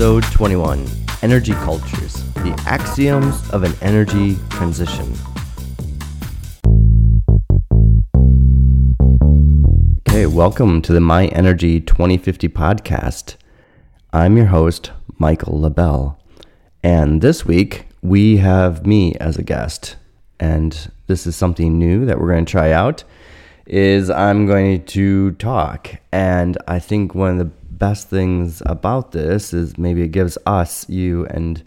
Episode 21 Energy Cultures The Axioms of an Energy Transition. Okay, welcome to the My Energy 2050 podcast. I'm your host, Michael LaBelle. And this week, we have me as a guest. And this is something new that we're going to try out is I'm going to talk. And I think one of the best things about this is maybe it gives us, you, and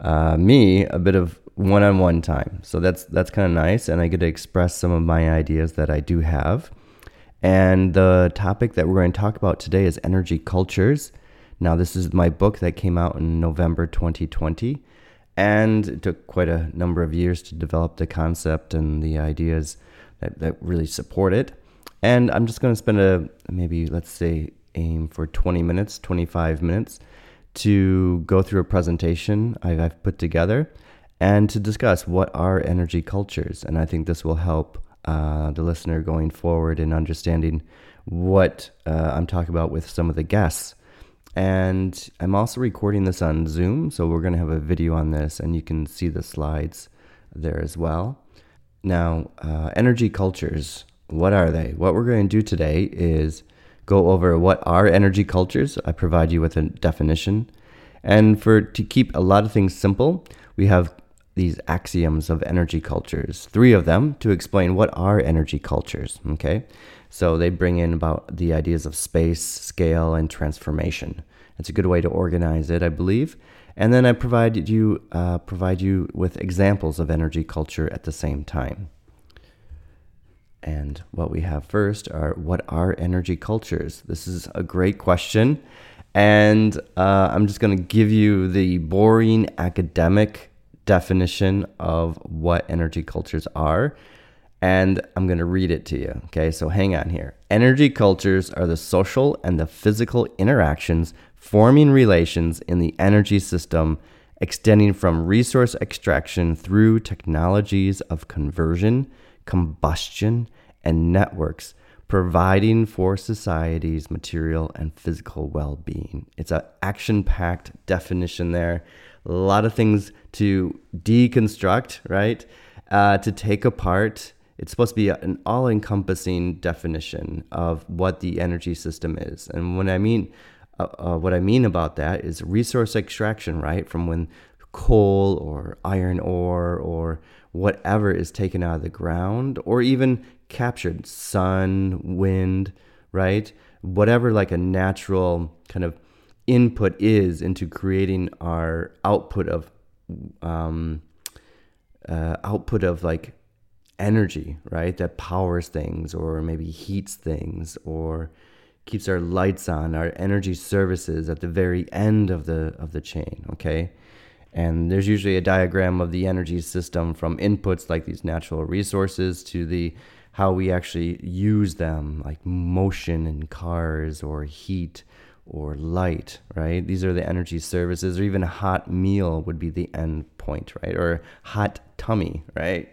uh, me a bit of one-on-one time. So that's that's kind of nice, and I get to express some of my ideas that I do have. And the topic that we're going to talk about today is energy cultures. Now, this is my book that came out in November 2020, and it took quite a number of years to develop the concept and the ideas that, that really support it. And I'm just going to spend a maybe, let's say, aim for 20 minutes, 25 minutes to go through a presentation I've, I've put together and to discuss what are energy cultures. And I think this will help uh, the listener going forward in understanding what uh, I'm talking about with some of the guests. And I'm also recording this on Zoom, so we're going to have a video on this, and you can see the slides there as well. Now, uh, energy cultures, what are they? What we're going to do today is go over what are energy cultures. I provide you with a definition. And for to keep a lot of things simple, we have these axioms of energy cultures, three of them to explain what are energy cultures. Okay, so they bring in about the ideas of space, scale, and transformation. It's a good way to organize it, I believe. And then I provide you uh, provide you with examples of energy culture at the same time. And what we have first are what are energy cultures? This is a great question. And uh, I'm just going to give you the boring academic definition of what energy cultures are. And I'm going to read it to you. Okay, so hang on here. Energy cultures are the social and the physical interactions forming relations in the energy system extending from resource extraction through technologies of conversion combustion, and networks, providing for society's material and physical well being. It's an action packed definition there. A lot of things to deconstruct, right? Uh, to take apart. It's supposed to be an all encompassing definition of what the energy system is. And when I mean, uh, uh, what I mean about that is resource extraction, right? From when coal or iron ore or whatever is taken out of the ground or even captured sun, wind, right? Whatever like a natural kind of input is into creating our output of um, uh, output of like energy, right? That powers things or maybe heats things or keeps our lights on, our energy services at the very end of the of the chain, okay? And there's usually a diagram of the energy system from inputs like these natural resources to the how we actually use them, like motion in cars or heat or light, right? These are the energy services, or even a hot meal would be the end point, right? Or hot tummy, right?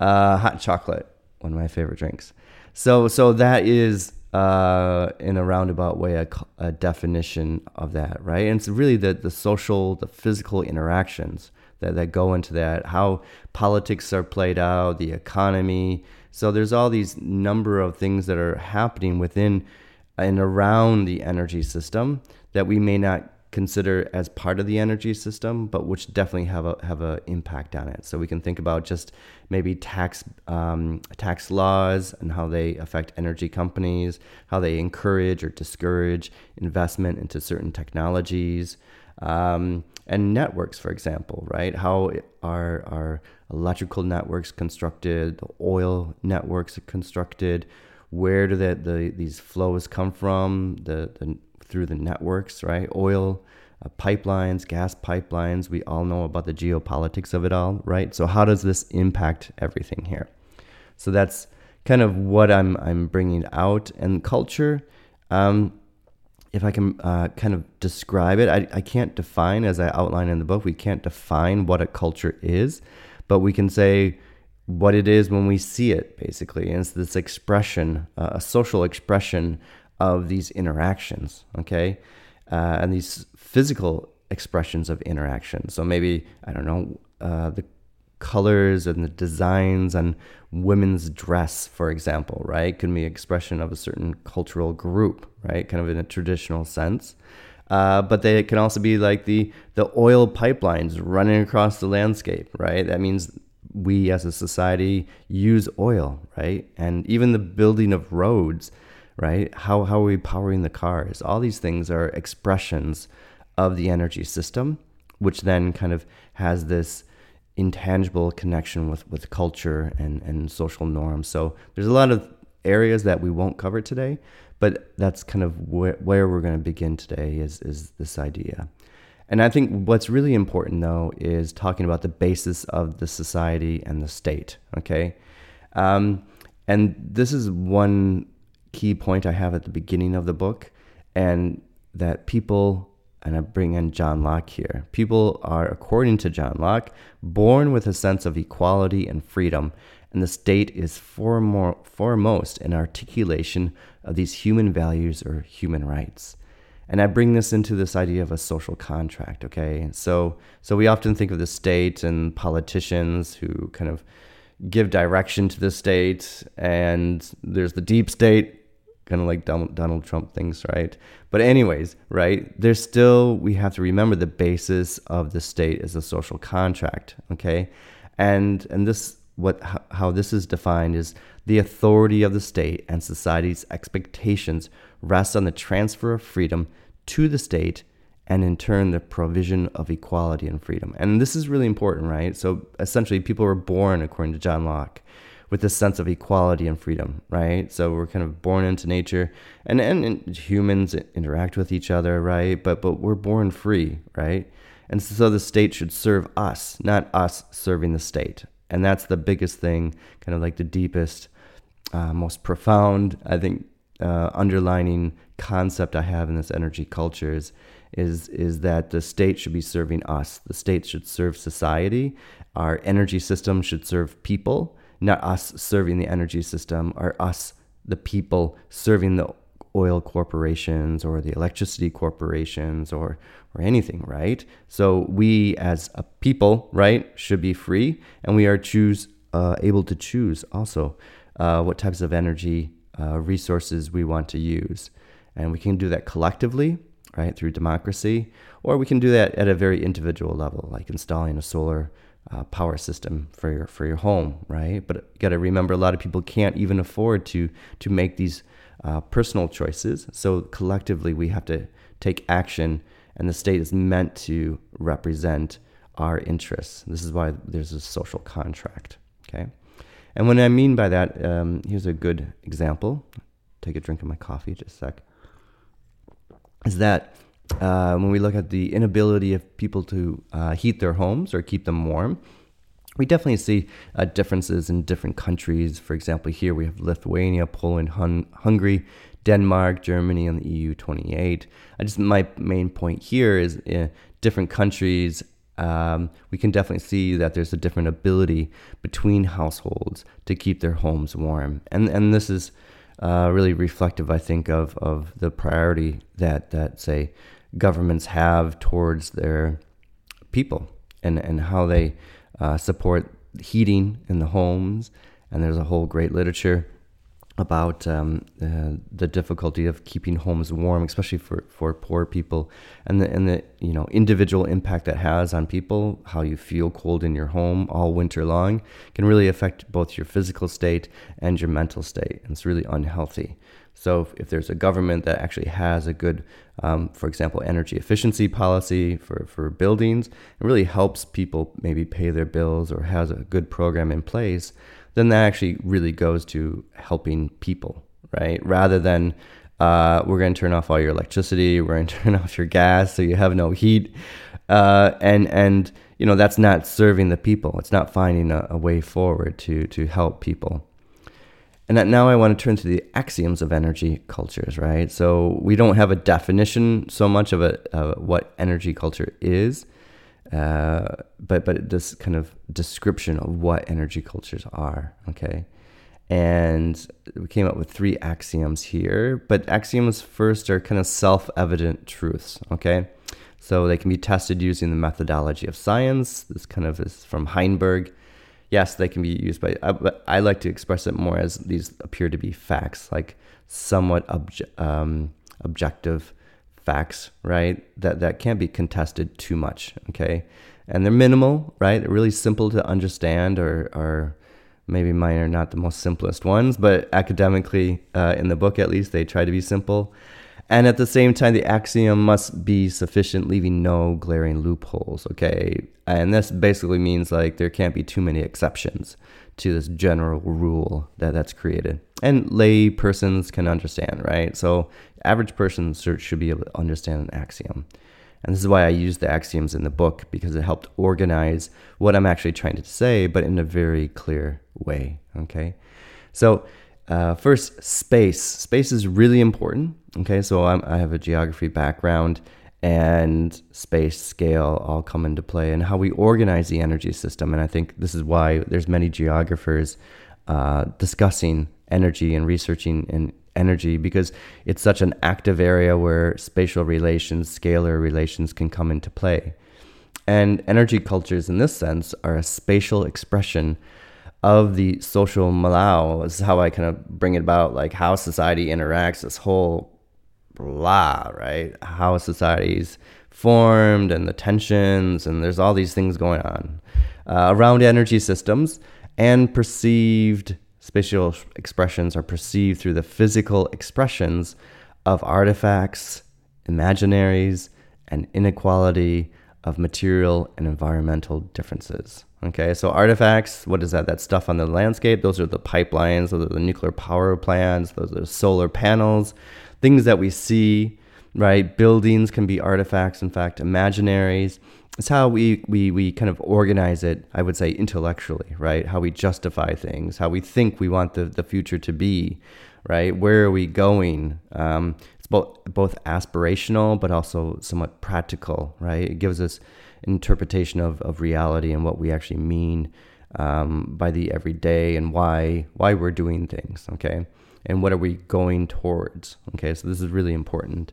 Uh, hot chocolate, one of my favorite drinks. So, so that is uh, in a roundabout way a, a, definition of that, right? And it's really the, the social, the physical interactions that, that go into that, how politics are played out, the economy. So there's all these number of things that are happening within and around the energy system that we may not consider as part of the energy system, but which definitely have a have an impact on it. So we can think about just maybe tax um, tax laws and how they affect energy companies, how they encourage or discourage investment into certain technologies, um, and networks, for example, right? How are our electrical networks constructed, the oil networks constructed? Where do the, the these flows come from? The, the through the networks, right? Oil uh, pipelines, gas pipelines. We all know about the geopolitics of it all, right? So how does this impact everything here? So that's kind of what I'm I'm bringing out. And culture, um, if I can uh, kind of describe it, I, I can't define as I outline in the book. We can't define what a culture is, but we can say what it is when we see it, basically. And it's this expression, uh, a social expression of these interactions, okay? Uh, and these physical expressions of interaction. So maybe I don't know uh, the colors and the designs on women's dress, for example, right? Can be expression of a certain cultural group, right? Kind of in a traditional sense. Uh, but they can also be like the the oil pipelines running across the landscape, right? That means we as a society use oil, right? And even the building of roads, right? How how are we powering the cars? All these things are expressions of the energy system, which then kind of has this intangible connection with, with culture and, and social norms. So there's a lot of areas that we won't cover today, but that's kind of where, where we're going to begin today is, is this idea. And I think what's really important though is talking about the basis of the society and the state. Okay. Um, and this is one key point I have at the beginning of the book, and that people and I bring in John Locke here. People are, according to John Locke, born with a sense of equality and freedom, and the state is foremost an articulation of these human values or human rights. And I bring this into this idea of a social contract, okay? So, so we often think of the state and politicians who kind of give direction to the state, and there's the deep state, kind of like Donald Trump thinks, right? But anyways, right? There's still we have to remember the basis of the state is a social contract, okay? And and this what how this is defined is the authority of the state and society's expectations rest on the transfer of freedom to the state and in turn the provision of equality and freedom. And this is really important, right? So essentially people were born according to John Locke with this sense of equality and freedom, right? So we're kind of born into nature, and, and, and humans interact with each other, right? But but we're born free, right? And so the state should serve us, not us serving the state. And that's the biggest thing, kind of like the deepest, uh, most profound, I think, uh, underlining concept I have in this energy culture is, is, is that the state should be serving us. The state should serve society. Our energy system should serve people not us serving the energy system or us, the people, serving the oil corporations or the electricity corporations or or anything, right? So we as a people, right, should be free, and we are choose uh, able to choose also uh, what types of energy uh, resources we want to use, and we can do that collectively, right, through democracy, or we can do that at a very individual level, like installing a solar uh, power system for your for your home, right? But you got to remember, a lot of people can't even afford to to make these uh, personal choices. So collectively, we have to take action, and the state is meant to represent our interests. This is why there's a social contract. Okay, and what I mean by that, um, here's a good example. Take a drink of my coffee, just a sec. Is that uh, when we look at the inability of people to uh, heat their homes or keep them warm, we definitely see uh, differences in different countries. For example, here we have Lithuania, Poland, Hun- Hungary, Denmark, Germany, and the EU 28. I just my main point here is in uh, different countries. Um, we can definitely see that there's a different ability between households to keep their homes warm, and and this is uh, really reflective, I think, of of the priority that that say governments have towards their people and, and how they uh, support heating in the homes. And there's a whole great literature about um, uh, the difficulty of keeping homes warm, especially for, for poor people, and the and the you know individual impact that has on people. How you feel cold in your home all winter long can really affect both your physical state and your mental state, and it's really unhealthy. So if, if there's a government that actually has a good, um, for example, energy efficiency policy for, for buildings, it really helps people maybe pay their bills or has a good program in place, then that actually really goes to helping people, right? Rather than uh, we're going to turn off all your electricity, we're going to turn off your gas so you have no heat, uh, and and you know that's not serving the people. It's not finding a, a way forward to to help people. And now I want to turn to the axioms of energy cultures, right? So we don't have a definition so much of a, uh, what energy culture is, uh, but but this kind of description of what energy cultures are, okay? And we came up with three axioms here, but axioms first are kind of self-evident truths, okay? So they can be tested using the methodology of science. This kind of is from Heinberg. Yes, they can be used by, uh, but I like to express it more as these appear to be facts, like somewhat obje- um, objective facts, right? That that can't be contested too much, okay? And they're minimal, right? They're really simple to understand, or or maybe mine are not the most simplest ones, but academically, uh, in the book at least, they try to be simple. And at the same time, the axiom must be sufficient, leaving no glaring loopholes. Okay. And this basically means like there can't be too many exceptions to this general rule that that's created. And lay persons can understand, right? So average person should be able to understand an axiom. And this is why I use the axioms in the book because it helped organize what I'm actually trying to say, but in a very clear way. Okay. So uh, first, space. Space is really important. Okay, so I'm, i have a geography background, and space, scale all come into play, and how we organize the energy system. And I think this is why there's many geographers uh, discussing energy and researching in energy because it's such an active area where spatial relations, scalar relations can come into play. And energy cultures, in this sense, are a spatial expression of the social milieu is how I kind of bring it about, like how society interacts, this whole blah, right? How society's formed and the tensions, and there's all these things going on uh, around energy systems and perceived spatial expressions are perceived through the physical expressions of artifacts, imaginaries, and inequality of material and environmental differences. Okay, so artifacts, what is that? That stuff on the landscape. Those are the pipelines, those are the nuclear power plants, those are solar panels, things that we see, right? Buildings can be artifacts, in fact, imaginaries. It's how we, we, we kind of organize it, I would say, intellectually, right? How we justify things, how we think we want the, the future to be, right? Where are we going? Um, both, aspirational, but also somewhat practical, right? It gives us interpretation of, of reality and what we actually mean um, by the everyday and why why we're doing things okay? And what are we going towards okay? So this is really important.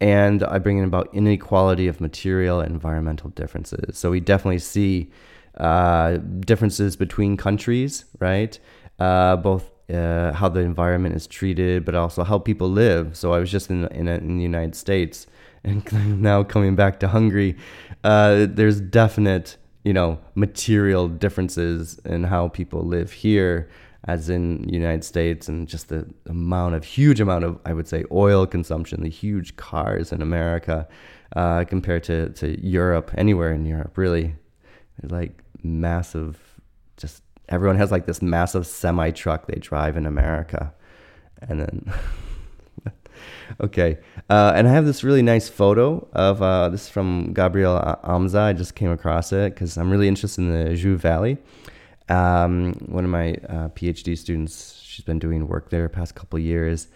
And i bring in about inequality of material and environmental differences. So we definitely see uh, differences between countries right? Uh, both uh, how the environment is treated but also how people live so i was just in, in, in the united states and now coming back to Hungary, uh, there's definite, you know, material differences in how people live here as in United States and just the amount of huge amount of I would say oil consumption, the huge cars in America uh, compared to, to Europe, anywhere in Europe, really. like massive just everyone has like this massive semi truck they drive in America. And then okay. Uh, and I have this really nice photo of uh, this is from Gabriel Amza. I just came across it because I'm really interested in the Jiu Valley. Um, one of my uh, PhD students, she's been doing work there the past couple years.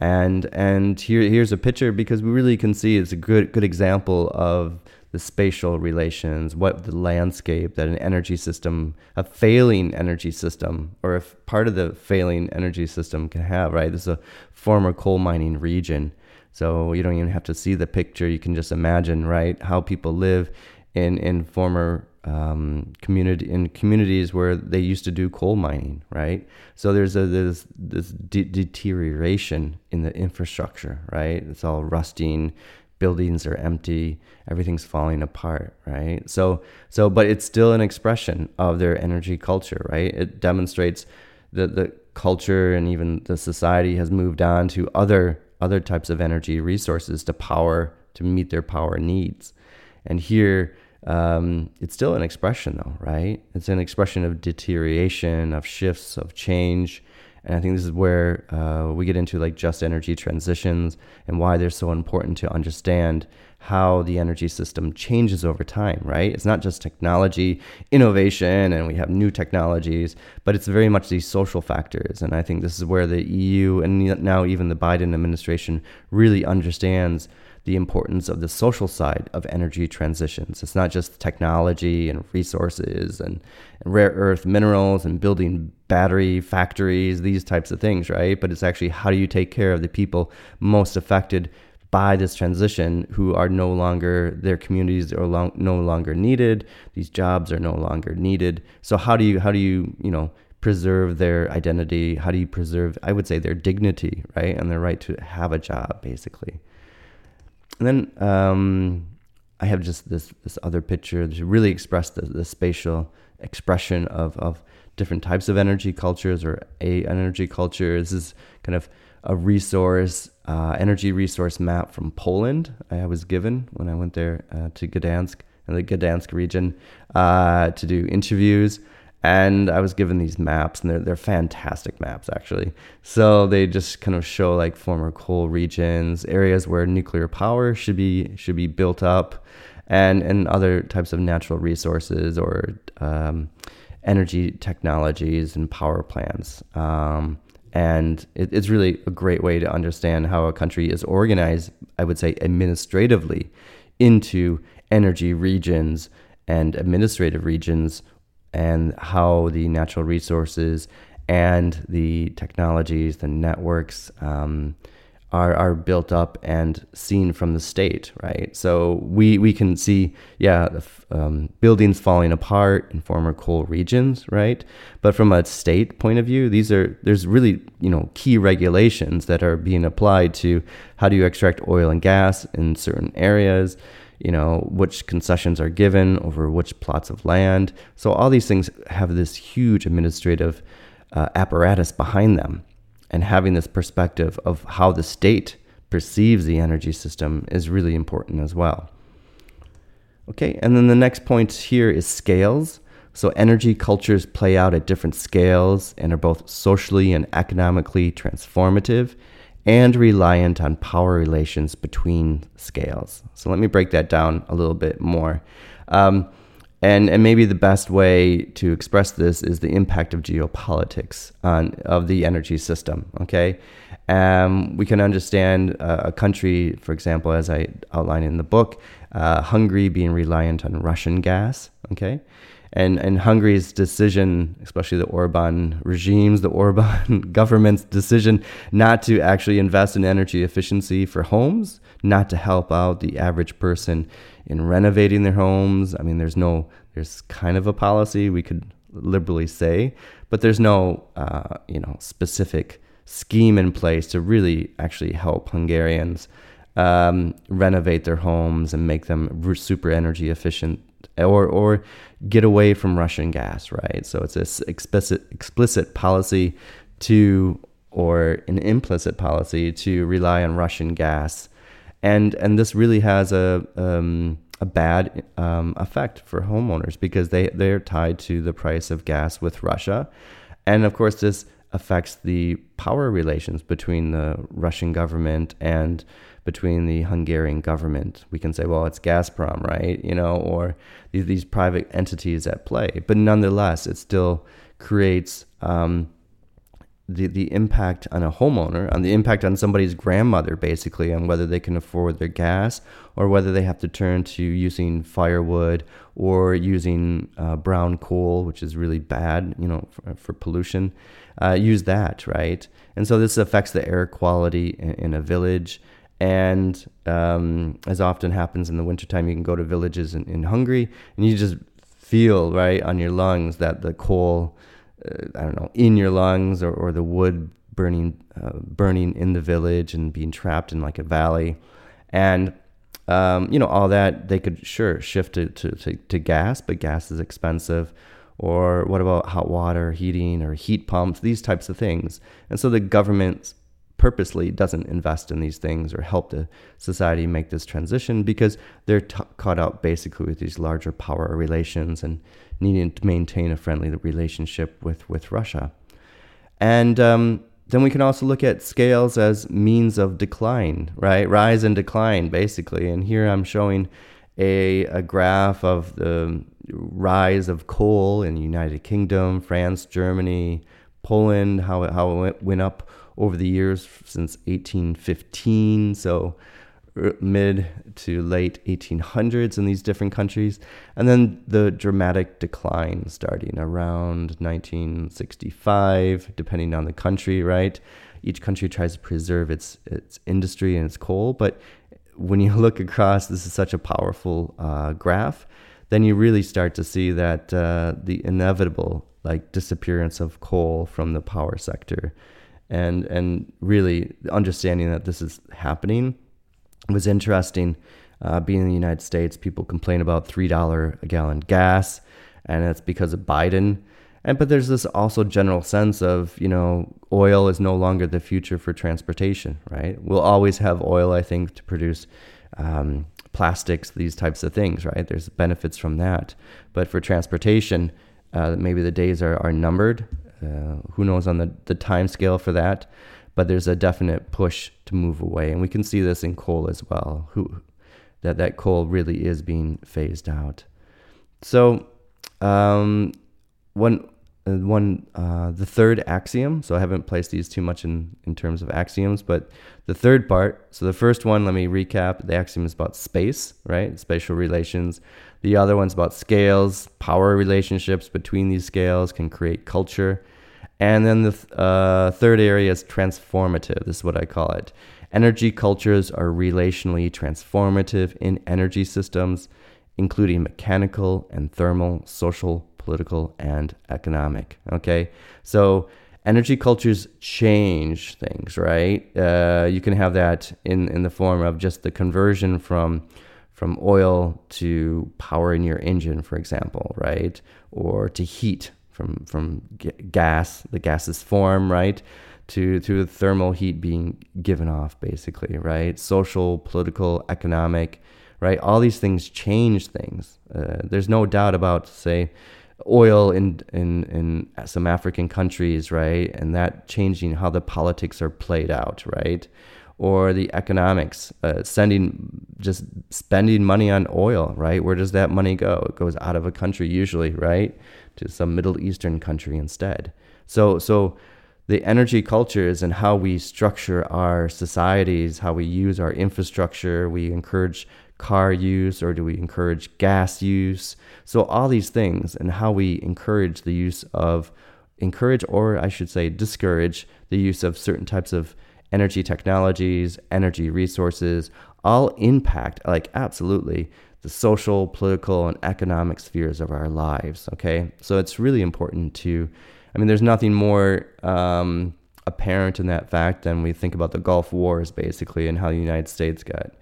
And and here here's a picture because we really can see it's a good good example of the spatial relations, what the landscape that an energy system, a failing energy system, or if part of the failing energy system can have, right? This is a former coal mining region. So you don't even have to see the picture. You can just imagine, right, how people live in, in former um, community in communities where they used to do coal mining, right? So there's a there's this de- deterioration in the infrastructure, right? It's all rusting, buildings are empty, everything's falling apart, right? So so but it's still an expression of their energy culture, right? It demonstrates that the culture and even the society has moved on to other other types of energy resources to power to meet their power needs. And here um, it's still an expression though, right? It's an expression of deterioration, of shifts, of change, and I think this is where uh, we get into like just energy transitions and why they're so important to understand how the energy system changes over time, right? It's not just technology, innovation, and we have new technologies, but it's very much these social factors. And I think this is where the EU and now even the Biden administration really understands the importance of the social side of energy transitions. It's not just technology and resources and, and, rare earth minerals and building battery factories, these types of things, right? But it's actually how do you take care of the people most affected by this transition who are no longer their communities are long, no longer needed these jobs are no longer needed so how do you how do you you know preserve their identity how do you preserve i would say their dignity right and their right to have a job basically and then um, i have just this this other picture to really express the, the spatial expression of of different types of energy cultures or a energy culture this is kind of a resource, uh, energy resource map from Poland. I was given when I went there uh, to Gdansk, in the Gdansk region, uh, to do interviews. And I was given these maps, and they're, they're fantastic maps, actually. So they just kind of show like former coal regions, areas where nuclear power should be should be built up, and and other types of natural resources or um, energy technologies and power plants. Um, and it, it's really a great way to understand how a country is organized, I would say, administratively into energy regions and administrative regions, and how the natural resources and the technologies, the networks, um, are are built up and seen from the state, right? So we we can see, yeah, um, buildings falling apart in former coal regions, right? But from a state point of view, these are there's really you know key regulations that are being applied to how do you extract oil and gas in certain areas. You know which concessions are given over which plots of land. So all these things have this huge administrative uh, apparatus behind them and having this perspective of how the state perceives the energy system is really important as well. Okay, and then the next point here is scales. So, energy cultures play out at different scales and are both socially and economically transformative and reliant on power relations between scales. So, let me break that down a little bit more. Um, and, and maybe the best way to express this is the impact of geopolitics on of the energy system. Okay, um, we can understand uh, a country, for example, as I outline in the book, uh, Hungary being reliant on Russian gas. Okay, and and Hungary's decision, especially the Orban regimes, the Orban government's decision not to actually invest in energy efficiency for homes, not to help out the average person in renovating their homes. I mean, there's no, there's kind of a policy we could liberally say, but there's no, uh, you know, specific scheme in place to really actually help Hungarians um, renovate their homes and make them super energy efficient or or get away from Russian gas, right? So it's this explicit explicit policy to or an implicit policy to rely on Russian gas and and this really has a um, a bad um, effect for homeowners because they they're tied to the price of gas with Russia, and of course this affects the power relations between the Russian government and between the Hungarian government. We can say, well, it's Gazprom, right? You know, or these, these private entities at play. But nonetheless, it still creates um, the, the impact on a homeowner, on the impact on somebody's grandmother, basically, on whether they can afford their gas or whether they have to turn to using firewood or using uh, brown coal, which is really bad, you know, for, for pollution. Uh, use that, right? And so this affects the air quality in, in a village. And um, as often happens in the wintertime, you can go to villages in, in Hungary and you just feel, right, on your lungs that the coal uh, I don't know, in your lungs or, or the wood burning, uh, burning in the village and being trapped in like a valley. And, um, you know, all that they could sure shift to, to, to, to gas, but gas is expensive. Or what about hot water heating or heat pumps, these types of things. And so the government purposely doesn't invest in these things or help the society make this transition because they're t- caught up basically with these larger power relations and needing to maintain a friendly relationship with, with Russia. And um, then we can also look at scales as means of decline, right? Rise and decline, basically. And here I'm showing a, a graph of the rise of coal in the United Kingdom, France, Germany, Poland, how it, how it went up over the years since 1815. So mid to late 1800s in these different countries, and then the dramatic decline starting around 1965, depending on the country, right? each country tries to preserve its its industry and its coal. But when you look across, this is such a powerful uh, graph. Then you really start to see that uh, the inevitable like disappearance of coal from the power sector, and and really understanding that this is happening was interesting. Uh, being in the United States, people complain about three dollar a gallon gas, and that's because of Biden. And but there's this also general sense of you know oil is no longer the future for transportation, right? We'll always have oil, I think, to produce um, plastics, these types of things, right? There's benefits from that, but for transportation, uh, maybe the days are are numbered. Uh, who knows on the the time scale for that? But there's a definite push to move away, and we can see this in coal as well. Who that that coal really is being phased out. So um, one uh, one uh, the third axiom. So I haven't placed these too much in in terms of axioms, but the third part. So the first one, let me recap. The axiom is about space, right? Spatial relations. The other one's about scales. Power relationships between these scales can create culture. And then the th- uh, third area is transformative. This is what I call it. Energy cultures are relationally transformative in energy systems, including mechanical and thermal, social, political, and economic. Okay, so energy cultures change things, right? Uh, you can have that in, in the form of just the conversion from from oil to power in your engine, for example, right? Or to heat from from g- gas, the gaseous form, right? To to the thermal heat being given off, basically, right? Social, political, economic, right? All these things change things. Uh, there's no doubt about, say, oil in, in, in some African countries, right? And that changing how the politics are played out, right? Or the economics, uh, sending, just spending money on oil, right? Where does that money go? It goes out of a country usually, right? To some Middle Eastern country instead. So, so the energy cultures and how we structure our societies, how we use our infrastructure, we encourage car use or do we encourage gas use? So, all these things and how we encourage the use of, encourage or I should say, discourage the use of certain types of energy technologies, energy resources, all impact, like, absolutely, the social, political, and economic spheres of our lives. Okay. So, it's really important to, I mean, there's nothing more. Um, apparent in that fact than we think about the Gulf Wars, basically, and how the United States got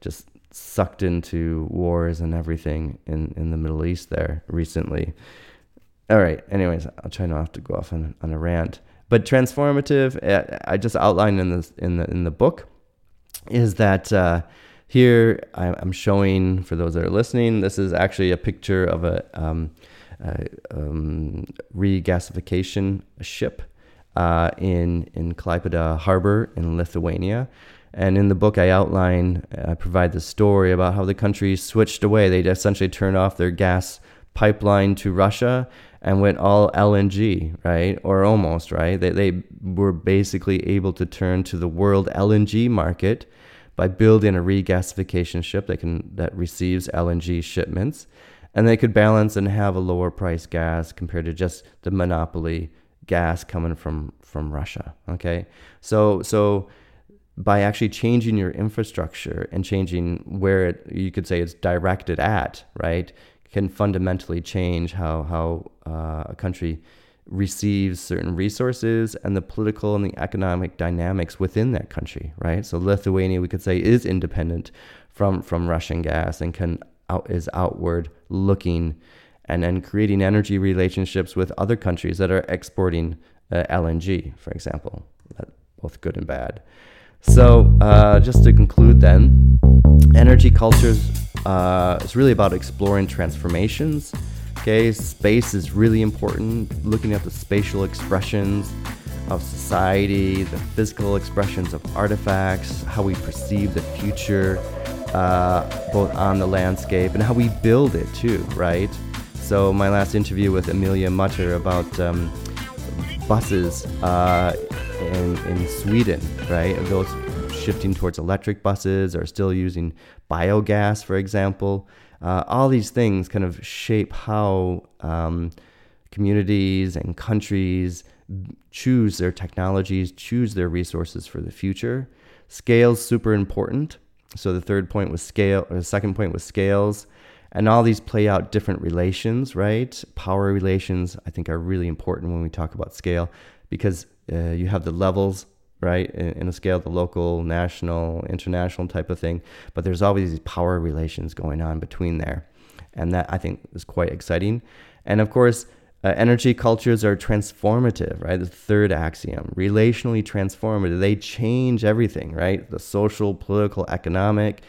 just sucked into wars and everything in, in the Middle East there recently. All right. Anyways, I'll try not to go off on, on a rant. But transformative, eh, I just outlined in the in the in the book, is that uh, here I'm showing for those that are listening. This is actually a picture of a, um, um, regasification ship uh, in in Klaipeda harbor in Lithuania. And in the book, I outline, I provide the story about how the country switched away. They essentially turned off their gas pipeline to Russia and went all LNG, right? Or almost, right? They, they were basically able to turn to the world LNG market by building a regasification ship that can that receives LNG shipments, and they could balance and have a lower price gas compared to just the monopoly gas coming from from Russia. Okay, so so by actually changing your infrastructure and changing where it, you could say it's directed at, right, can fundamentally change how how uh, a country receives certain resources and the political and the economic dynamics within that country, right? So Lithuania, we could say, is independent from from Russian gas and can out is outward looking, and then creating energy relationships with other countries that are exporting uh, LNG, for example, both good and bad. So, uh, just to conclude, then, energy cultures uh, is really about exploring transformations. Okay, space is really important. Looking at the spatial expressions of society, the physical expressions of artifacts, how we perceive the future, uh, both on the landscape and how we build it too, right? So, my last interview with Amelia Mutter about um, buses uh, in, in Sweden, right? Those shifting towards electric buses or still using biogas, for example. Uh, all these things kind of shape how um, communities and countries choose their technologies, choose their resources for the future. Scale's super important. So the third point was scale, or the second point was scales. And all these play out different relations, right? Power relations, I think, are really important when we talk about scale because uh, you have the levels, right, in, in, a scale, the local, national, international type of thing. But there's always these power relations going on between there. And that I think is quite exciting. And of course, uh, energy cultures are transformative, right? The third axiom, relationally transformative. They change everything, right? The social, political, economic,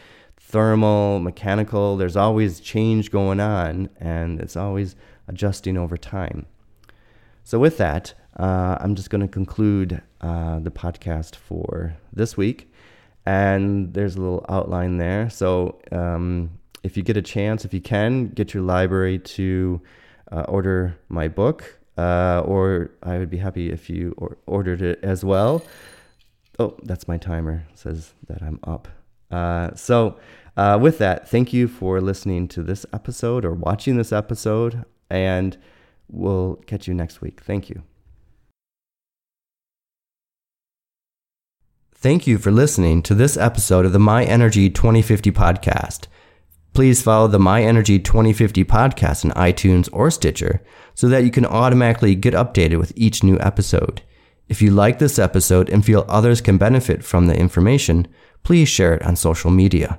thermal, mechanical. There's always change going on, and it's always adjusting over time. So, with that, uh, I'm just going to conclude uh, the podcast for this week. And there's a little outline there. So, um, if you get a chance, if you can, get your library to uh, order my book, uh, or I would be happy if you or- ordered it as well. Oh, that's my timer. It says that I'm up. Uh, so, uh, with that, thank you for listening to this episode or watching this episode, and we'll catch you next week. Thank you. Thank you for listening to this episode of the My Energy 2050 podcast. Please follow the My Energy 2050 podcast in iTunes or Stitcher so that you can automatically get updated with each new episode. If you like this episode and feel others can benefit from the information, please share it on social media.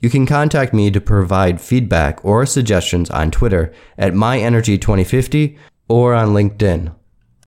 You can contact me to provide feedback or suggestions on Twitter at MyEnergy2050 or on LinkedIn.